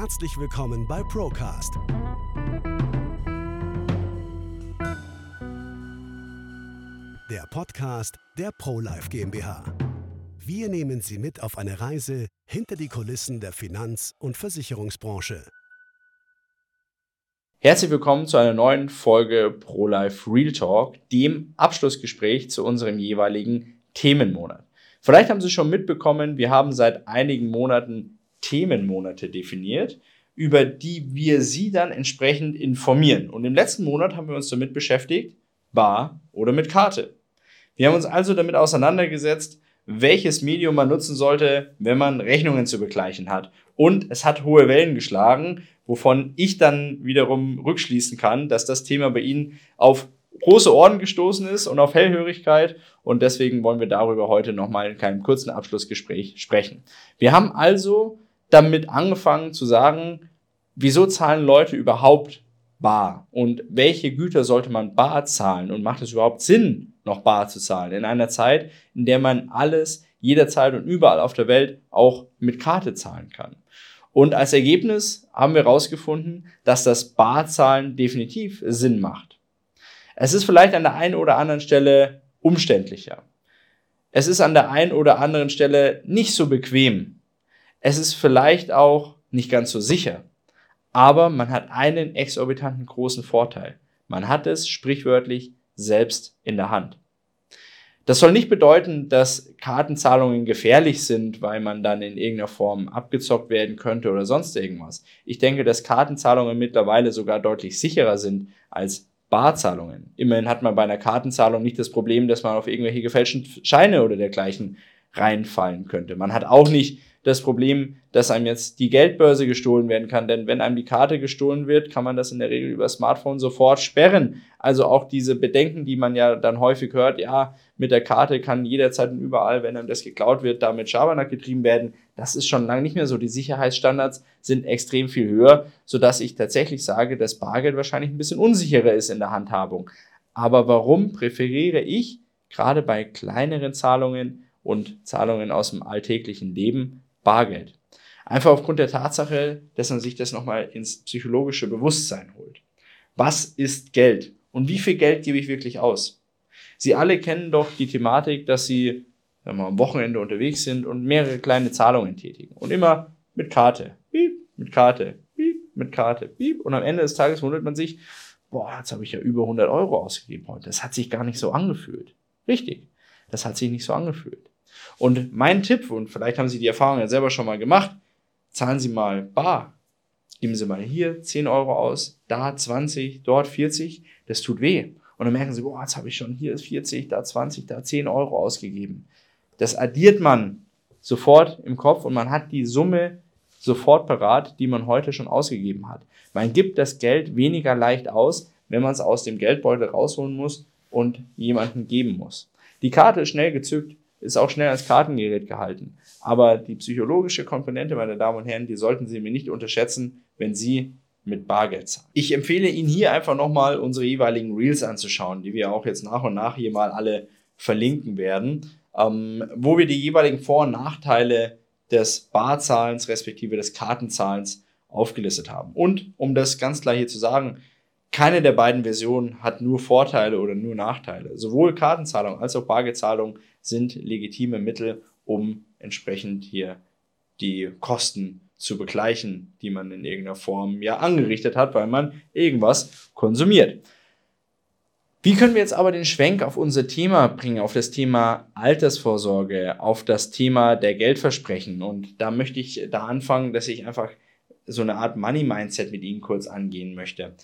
Herzlich willkommen bei Procast. Der Podcast der ProLife GmbH. Wir nehmen Sie mit auf eine Reise hinter die Kulissen der Finanz- und Versicherungsbranche. Herzlich willkommen zu einer neuen Folge ProLife Real Talk, dem Abschlussgespräch zu unserem jeweiligen Themenmonat. Vielleicht haben Sie schon mitbekommen, wir haben seit einigen Monaten Themenmonate definiert, über die wir Sie dann entsprechend informieren. Und im letzten Monat haben wir uns damit beschäftigt, bar oder mit Karte. Wir haben uns also damit auseinandergesetzt, welches Medium man nutzen sollte, wenn man Rechnungen zu begleichen hat. Und es hat hohe Wellen geschlagen, wovon ich dann wiederum rückschließen kann, dass das Thema bei Ihnen auf große Ohren gestoßen ist und auf Hellhörigkeit. Und deswegen wollen wir darüber heute nochmal in einem kurzen Abschlussgespräch sprechen. Wir haben also damit angefangen zu sagen, wieso zahlen Leute überhaupt bar und welche Güter sollte man bar zahlen und macht es überhaupt Sinn, noch bar zu zahlen in einer Zeit, in der man alles jederzeit und überall auf der Welt auch mit Karte zahlen kann. Und als Ergebnis haben wir herausgefunden, dass das Barzahlen definitiv Sinn macht. Es ist vielleicht an der einen oder anderen Stelle umständlicher. Es ist an der einen oder anderen Stelle nicht so bequem. Es ist vielleicht auch nicht ganz so sicher, aber man hat einen exorbitanten großen Vorteil. Man hat es sprichwörtlich selbst in der Hand. Das soll nicht bedeuten, dass Kartenzahlungen gefährlich sind, weil man dann in irgendeiner Form abgezockt werden könnte oder sonst irgendwas. Ich denke, dass Kartenzahlungen mittlerweile sogar deutlich sicherer sind als Barzahlungen. Immerhin hat man bei einer Kartenzahlung nicht das Problem, dass man auf irgendwelche gefälschten Scheine oder dergleichen reinfallen könnte. Man hat auch nicht das Problem, dass einem jetzt die Geldbörse gestohlen werden kann. Denn wenn einem die Karte gestohlen wird, kann man das in der Regel über Smartphone sofort sperren. Also auch diese Bedenken, die man ja dann häufig hört, ja, mit der Karte kann jederzeit und überall, wenn einem das geklaut wird, damit Schabernack getrieben werden. Das ist schon lange nicht mehr so. Die Sicherheitsstandards sind extrem viel höher, sodass ich tatsächlich sage, dass Bargeld wahrscheinlich ein bisschen unsicherer ist in der Handhabung. Aber warum präferiere ich gerade bei kleineren Zahlungen und Zahlungen aus dem alltäglichen Leben Bargeld. Einfach aufgrund der Tatsache, dass man sich das nochmal ins psychologische Bewusstsein holt. Was ist Geld? Und wie viel Geld gebe ich wirklich aus? Sie alle kennen doch die Thematik, dass Sie wenn wir, am Wochenende unterwegs sind und mehrere kleine Zahlungen tätigen. Und immer mit Karte. Piep, mit Karte. Piep, mit Karte. Piep. Und am Ende des Tages wundert man sich, boah, jetzt habe ich ja über 100 Euro ausgegeben heute. Das hat sich gar nicht so angefühlt. Richtig. Das hat sich nicht so angefühlt. Und mein Tipp, und vielleicht haben Sie die Erfahrung ja selber schon mal gemacht, zahlen Sie mal bar. Geben Sie mal hier 10 Euro aus, da 20, dort 40. Das tut weh. Und dann merken Sie, boah, jetzt habe ich schon hier 40, da 20, da 10 Euro ausgegeben. Das addiert man sofort im Kopf und man hat die Summe sofort parat, die man heute schon ausgegeben hat. Man gibt das Geld weniger leicht aus, wenn man es aus dem Geldbeutel rausholen muss und jemandem geben muss. Die Karte ist schnell gezückt, ist auch schnell als Kartengerät gehalten. Aber die psychologische Komponente, meine Damen und Herren, die sollten Sie mir nicht unterschätzen, wenn Sie mit Bargeld zahlen. Ich empfehle Ihnen hier einfach nochmal unsere jeweiligen Reels anzuschauen, die wir auch jetzt nach und nach hier mal alle verlinken werden, ähm, wo wir die jeweiligen Vor- und Nachteile des Barzahlens respektive des Kartenzahlens aufgelistet haben. Und um das ganz klar hier zu sagen, keine der beiden Versionen hat nur Vorteile oder nur Nachteile. Sowohl Kartenzahlung als auch Bargeldzahlung sind legitime Mittel, um entsprechend hier die Kosten zu begleichen, die man in irgendeiner Form ja angerichtet hat, weil man irgendwas konsumiert. Wie können wir jetzt aber den Schwenk auf unser Thema bringen, auf das Thema Altersvorsorge, auf das Thema der Geldversprechen? Und da möchte ich da anfangen, dass ich einfach so eine Art Money-Mindset mit Ihnen kurz angehen möchte.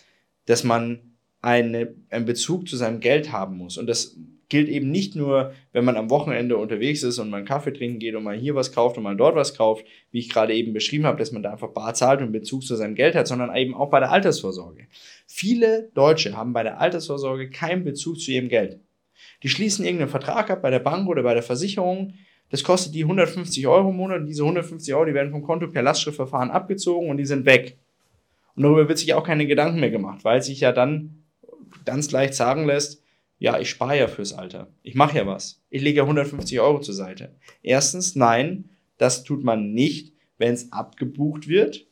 Dass man eine, einen Bezug zu seinem Geld haben muss. Und das gilt eben nicht nur, wenn man am Wochenende unterwegs ist und mal einen Kaffee trinken geht und mal hier was kauft und mal dort was kauft, wie ich gerade eben beschrieben habe, dass man da einfach bar zahlt und Bezug zu seinem Geld hat, sondern eben auch bei der Altersvorsorge. Viele Deutsche haben bei der Altersvorsorge keinen Bezug zu ihrem Geld. Die schließen irgendeinen Vertrag ab bei der Bank oder bei der Versicherung. Das kostet die 150 Euro im Monat und diese 150 Euro, die werden vom Konto per Lastschriftverfahren abgezogen und die sind weg. Und darüber wird sich auch keine Gedanken mehr gemacht, weil sich ja dann ganz leicht sagen lässt, ja, ich spare ja fürs Alter. Ich mache ja was. Ich lege ja 150 Euro zur Seite. Erstens, nein, das tut man nicht, wenn es abgebucht wird.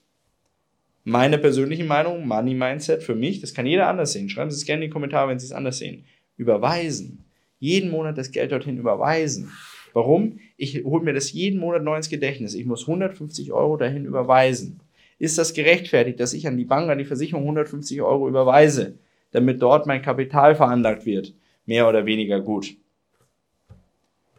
Meine persönliche Meinung, Money Mindset für mich, das kann jeder anders sehen. Schreiben Sie es gerne in die Kommentare, wenn Sie es anders sehen. Überweisen. Jeden Monat das Geld dorthin überweisen. Warum? Ich hole mir das jeden Monat neu ins Gedächtnis. Ich muss 150 Euro dahin überweisen. Ist das gerechtfertigt, dass ich an die Bank, an die Versicherung 150 Euro überweise, damit dort mein Kapital veranlagt wird? Mehr oder weniger gut.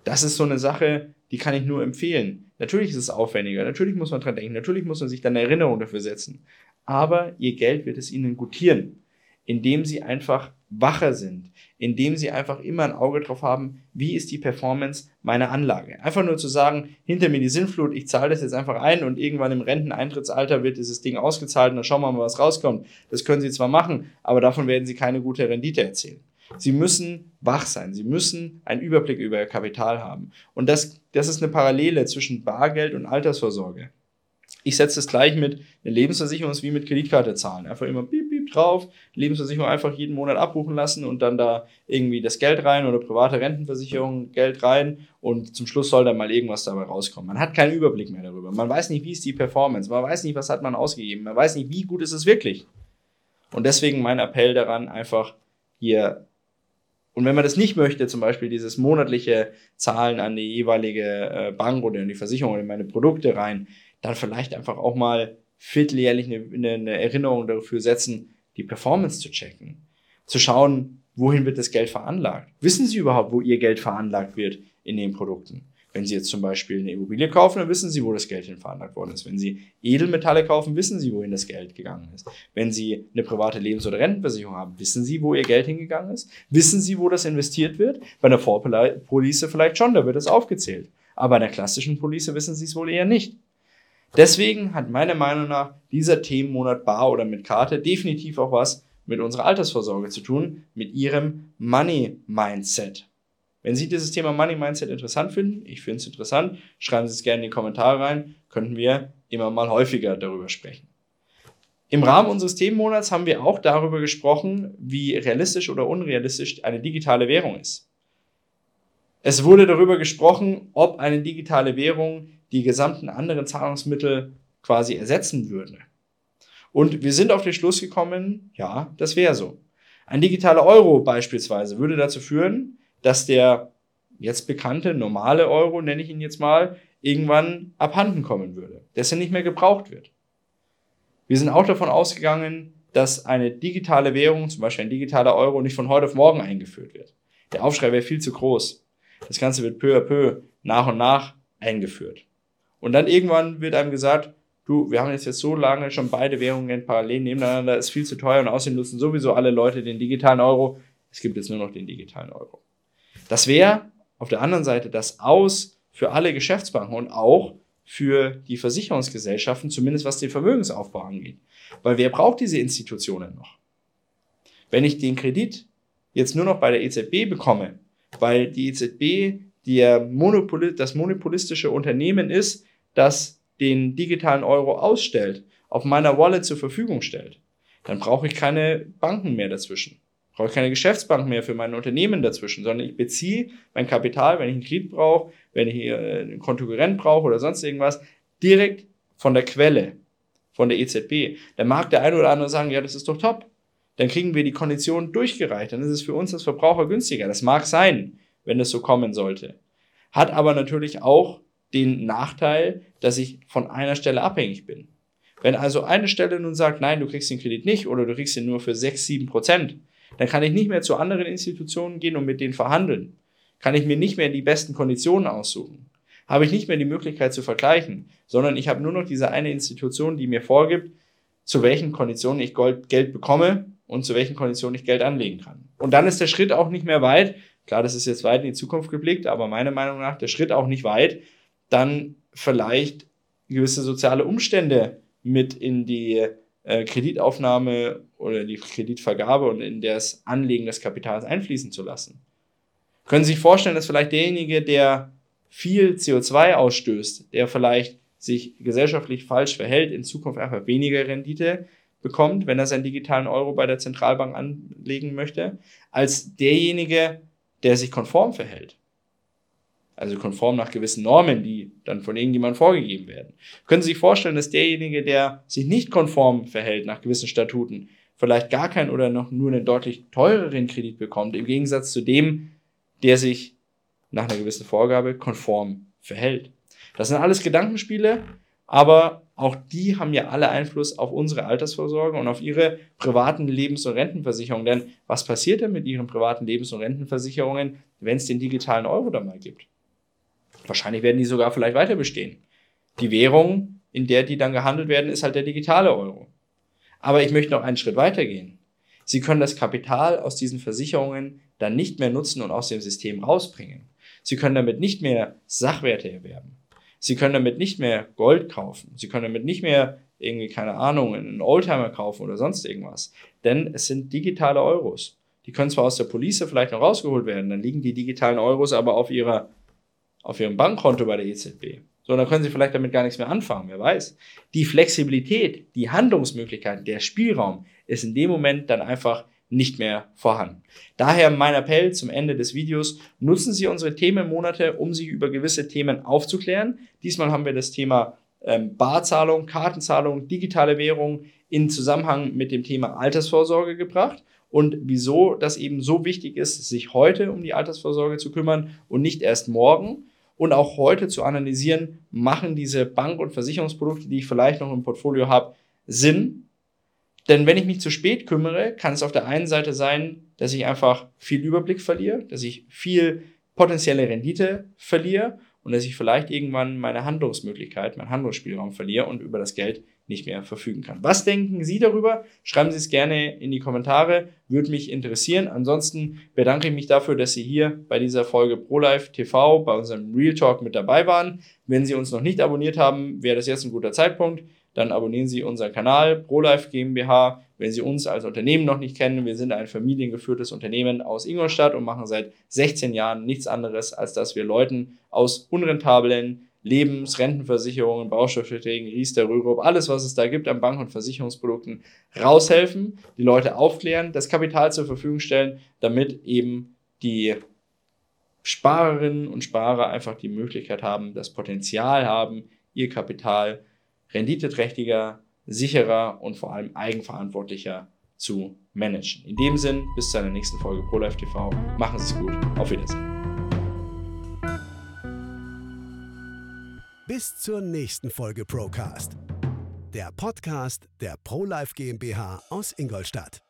Das ist so eine Sache, die kann ich nur empfehlen. Natürlich ist es aufwendiger, natürlich muss man dran denken, natürlich muss man sich dann eine Erinnerung dafür setzen. Aber ihr Geld wird es ihnen gutieren, indem sie einfach wacher sind, indem sie einfach immer ein Auge drauf haben, wie ist die Performance meiner Anlage. Einfach nur zu sagen, hinter mir die Sinnflut, ich zahle das jetzt einfach ein und irgendwann im Renteneintrittsalter wird dieses Ding ausgezahlt und dann schauen wir mal, was rauskommt. Das können sie zwar machen, aber davon werden sie keine gute Rendite erzielen. Sie müssen wach sein. Sie müssen einen Überblick über ihr Kapital haben. Und das, das ist eine Parallele zwischen Bargeld und Altersvorsorge. Ich setze es gleich mit einer Lebensversicherung wie mit Kreditkarte zahlen. Einfach immer piep, drauf, Lebensversicherung einfach jeden Monat abbuchen lassen und dann da irgendwie das Geld rein oder private Rentenversicherung Geld rein und zum Schluss soll dann mal irgendwas dabei rauskommen. Man hat keinen Überblick mehr darüber. Man weiß nicht, wie ist die Performance. Man weiß nicht, was hat man ausgegeben. Man weiß nicht, wie gut ist es wirklich. Und deswegen mein Appell daran, einfach hier und wenn man das nicht möchte, zum Beispiel dieses monatliche Zahlen an die jeweilige äh, Bank oder in die Versicherung oder in meine Produkte rein, dann vielleicht einfach auch mal vierteljährlich eine, eine Erinnerung dafür setzen, die Performance zu checken. Zu schauen, wohin wird das Geld veranlagt? Wissen Sie überhaupt, wo Ihr Geld veranlagt wird in den Produkten? Wenn Sie jetzt zum Beispiel eine Immobilie kaufen, dann wissen Sie, wo das Geld hin veranlagt worden ist. Wenn Sie Edelmetalle kaufen, wissen Sie, wohin das Geld gegangen ist. Wenn Sie eine private Lebens- oder Rentenversicherung haben, wissen Sie, wo Ihr Geld hingegangen ist. Wissen Sie, wo das investiert wird? Bei einer Vorpolice vielleicht schon, da wird es aufgezählt. Aber bei einer klassischen Police wissen Sie es wohl eher nicht. Deswegen hat meiner Meinung nach dieser Themenmonat Bar oder mit Karte definitiv auch was mit unserer Altersvorsorge zu tun, mit Ihrem Money Mindset. Wenn Sie dieses Thema Money Mindset interessant finden, ich finde es interessant, schreiben Sie es gerne in die Kommentare rein, könnten wir immer mal häufiger darüber sprechen. Im Rahmen unseres Themenmonats haben wir auch darüber gesprochen, wie realistisch oder unrealistisch eine digitale Währung ist. Es wurde darüber gesprochen, ob eine digitale Währung die gesamten anderen Zahlungsmittel quasi ersetzen würde. Und wir sind auf den Schluss gekommen, ja, das wäre so. Ein digitaler Euro beispielsweise würde dazu führen, dass der jetzt bekannte normale Euro, nenne ich ihn jetzt mal, irgendwann abhanden kommen würde, dass er nicht mehr gebraucht wird. Wir sind auch davon ausgegangen, dass eine digitale Währung, zum Beispiel ein digitaler Euro, nicht von heute auf morgen eingeführt wird. Der Aufschrei wäre viel zu groß. Das Ganze wird peu à peu, nach und nach eingeführt. Und dann irgendwann wird einem gesagt, du, wir haben jetzt, jetzt so lange schon beide Währungen parallel nebeneinander, ist viel zu teuer und außerdem nutzen sowieso alle Leute den digitalen Euro. Es gibt jetzt nur noch den digitalen Euro. Das wäre auf der anderen Seite das Aus für alle Geschäftsbanken und auch für die Versicherungsgesellschaften, zumindest was den Vermögensaufbau angeht. Weil wer braucht diese Institutionen noch? Wenn ich den Kredit jetzt nur noch bei der EZB bekomme, weil die EZB der Monopoli das monopolistische Unternehmen ist, das den digitalen Euro ausstellt, auf meiner Wallet zur Verfügung stellt, dann brauche ich keine Banken mehr dazwischen brauche ich keine Geschäftsbank mehr für mein Unternehmen dazwischen, sondern ich beziehe mein Kapital, wenn ich einen Kredit brauche, wenn ich äh, einen Kontokurrent brauche oder sonst irgendwas, direkt von der Quelle, von der EZB. Dann mag der eine oder andere sagen, ja, das ist doch top. Dann kriegen wir die Konditionen durchgereicht. Dann ist es für uns als Verbraucher günstiger. Das mag sein, wenn es so kommen sollte. Hat aber natürlich auch den Nachteil, dass ich von einer Stelle abhängig bin. Wenn also eine Stelle nun sagt, nein, du kriegst den Kredit nicht oder du kriegst ihn nur für 6, 7 Prozent, dann kann ich nicht mehr zu anderen Institutionen gehen und mit denen verhandeln. Kann ich mir nicht mehr die besten Konditionen aussuchen. Habe ich nicht mehr die Möglichkeit zu vergleichen, sondern ich habe nur noch diese eine Institution, die mir vorgibt, zu welchen Konditionen ich Geld bekomme und zu welchen Konditionen ich Geld anlegen kann. Und dann ist der Schritt auch nicht mehr weit. Klar, das ist jetzt weit in die Zukunft geblickt, aber meiner Meinung nach der Schritt auch nicht weit, dann vielleicht gewisse soziale Umstände mit in die äh, Kreditaufnahme oder die Kreditvergabe und in das Anlegen des Kapitals einfließen zu lassen. Können Sie sich vorstellen, dass vielleicht derjenige, der viel CO2 ausstößt, der vielleicht sich gesellschaftlich falsch verhält, in Zukunft einfach weniger Rendite bekommt, wenn er seinen digitalen Euro bei der Zentralbank anlegen möchte, als derjenige, der sich konform verhält. Also konform nach gewissen Normen, die dann von irgendjemandem vorgegeben werden. Können Sie sich vorstellen, dass derjenige, der sich nicht konform verhält nach gewissen Statuten, vielleicht gar keinen oder noch nur einen deutlich teureren Kredit bekommt, im Gegensatz zu dem, der sich nach einer gewissen Vorgabe konform verhält. Das sind alles Gedankenspiele, aber auch die haben ja alle Einfluss auf unsere Altersvorsorge und auf ihre privaten Lebens- und Rentenversicherungen. Denn was passiert denn mit ihren privaten Lebens- und Rentenversicherungen, wenn es den digitalen Euro da mal gibt? Wahrscheinlich werden die sogar vielleicht weiter bestehen. Die Währung, in der die dann gehandelt werden, ist halt der digitale Euro. Aber ich möchte noch einen Schritt weiter gehen. Sie können das Kapital aus diesen Versicherungen dann nicht mehr nutzen und aus dem System rausbringen. Sie können damit nicht mehr Sachwerte erwerben. Sie können damit nicht mehr Gold kaufen. Sie können damit nicht mehr irgendwie, keine Ahnung, einen Oldtimer kaufen oder sonst irgendwas. Denn es sind digitale Euros. Die können zwar aus der Police vielleicht noch rausgeholt werden, dann liegen die digitalen Euros aber auf ihrer, auf ihrem Bankkonto bei der EZB. So, dann können Sie vielleicht damit gar nichts mehr anfangen, wer weiß. Die Flexibilität, die Handlungsmöglichkeit, der Spielraum ist in dem Moment dann einfach nicht mehr vorhanden. Daher mein Appell zum Ende des Videos, nutzen Sie unsere Themenmonate, um sich über gewisse Themen aufzuklären. Diesmal haben wir das Thema ähm, Barzahlung, Kartenzahlung, digitale Währung in Zusammenhang mit dem Thema Altersvorsorge gebracht und wieso das eben so wichtig ist, sich heute um die Altersvorsorge zu kümmern und nicht erst morgen und auch heute zu analysieren, machen diese Bank- und Versicherungsprodukte, die ich vielleicht noch im Portfolio habe, Sinn denn wenn ich mich zu spät kümmere, kann es auf der einen Seite sein, dass ich einfach viel Überblick verliere, dass ich viel potenzielle Rendite verliere und dass ich vielleicht irgendwann meine Handlungsmöglichkeit, meinen Handlungsspielraum verliere und über das Geld nicht mehr verfügen kann. Was denken Sie darüber? Schreiben Sie es gerne in die Kommentare, würde mich interessieren. Ansonsten bedanke ich mich dafür, dass Sie hier bei dieser Folge ProLife TV bei unserem Real Talk mit dabei waren. Wenn Sie uns noch nicht abonniert haben, wäre das jetzt ein guter Zeitpunkt dann abonnieren Sie unseren Kanal ProLife GmbH. Wenn Sie uns als Unternehmen noch nicht kennen, wir sind ein familiengeführtes Unternehmen aus Ingolstadt und machen seit 16 Jahren nichts anderes, als dass wir Leuten aus unrentablen Lebens-, Rentenversicherungen, Baustoffverträgen, Riester, Rürup, alles, was es da gibt an Bank- und Versicherungsprodukten, raushelfen, die Leute aufklären, das Kapital zur Verfügung stellen, damit eben die Sparerinnen und Sparer einfach die Möglichkeit haben, das Potenzial haben, ihr Kapital renditeträchtiger, sicherer und vor allem eigenverantwortlicher zu managen. In dem Sinn, bis zu einer nächsten Folge ProLife TV. Machen Sie es gut. Auf Wiedersehen. Bis zur nächsten Folge Procast. Der Podcast der ProLife GmbH aus Ingolstadt.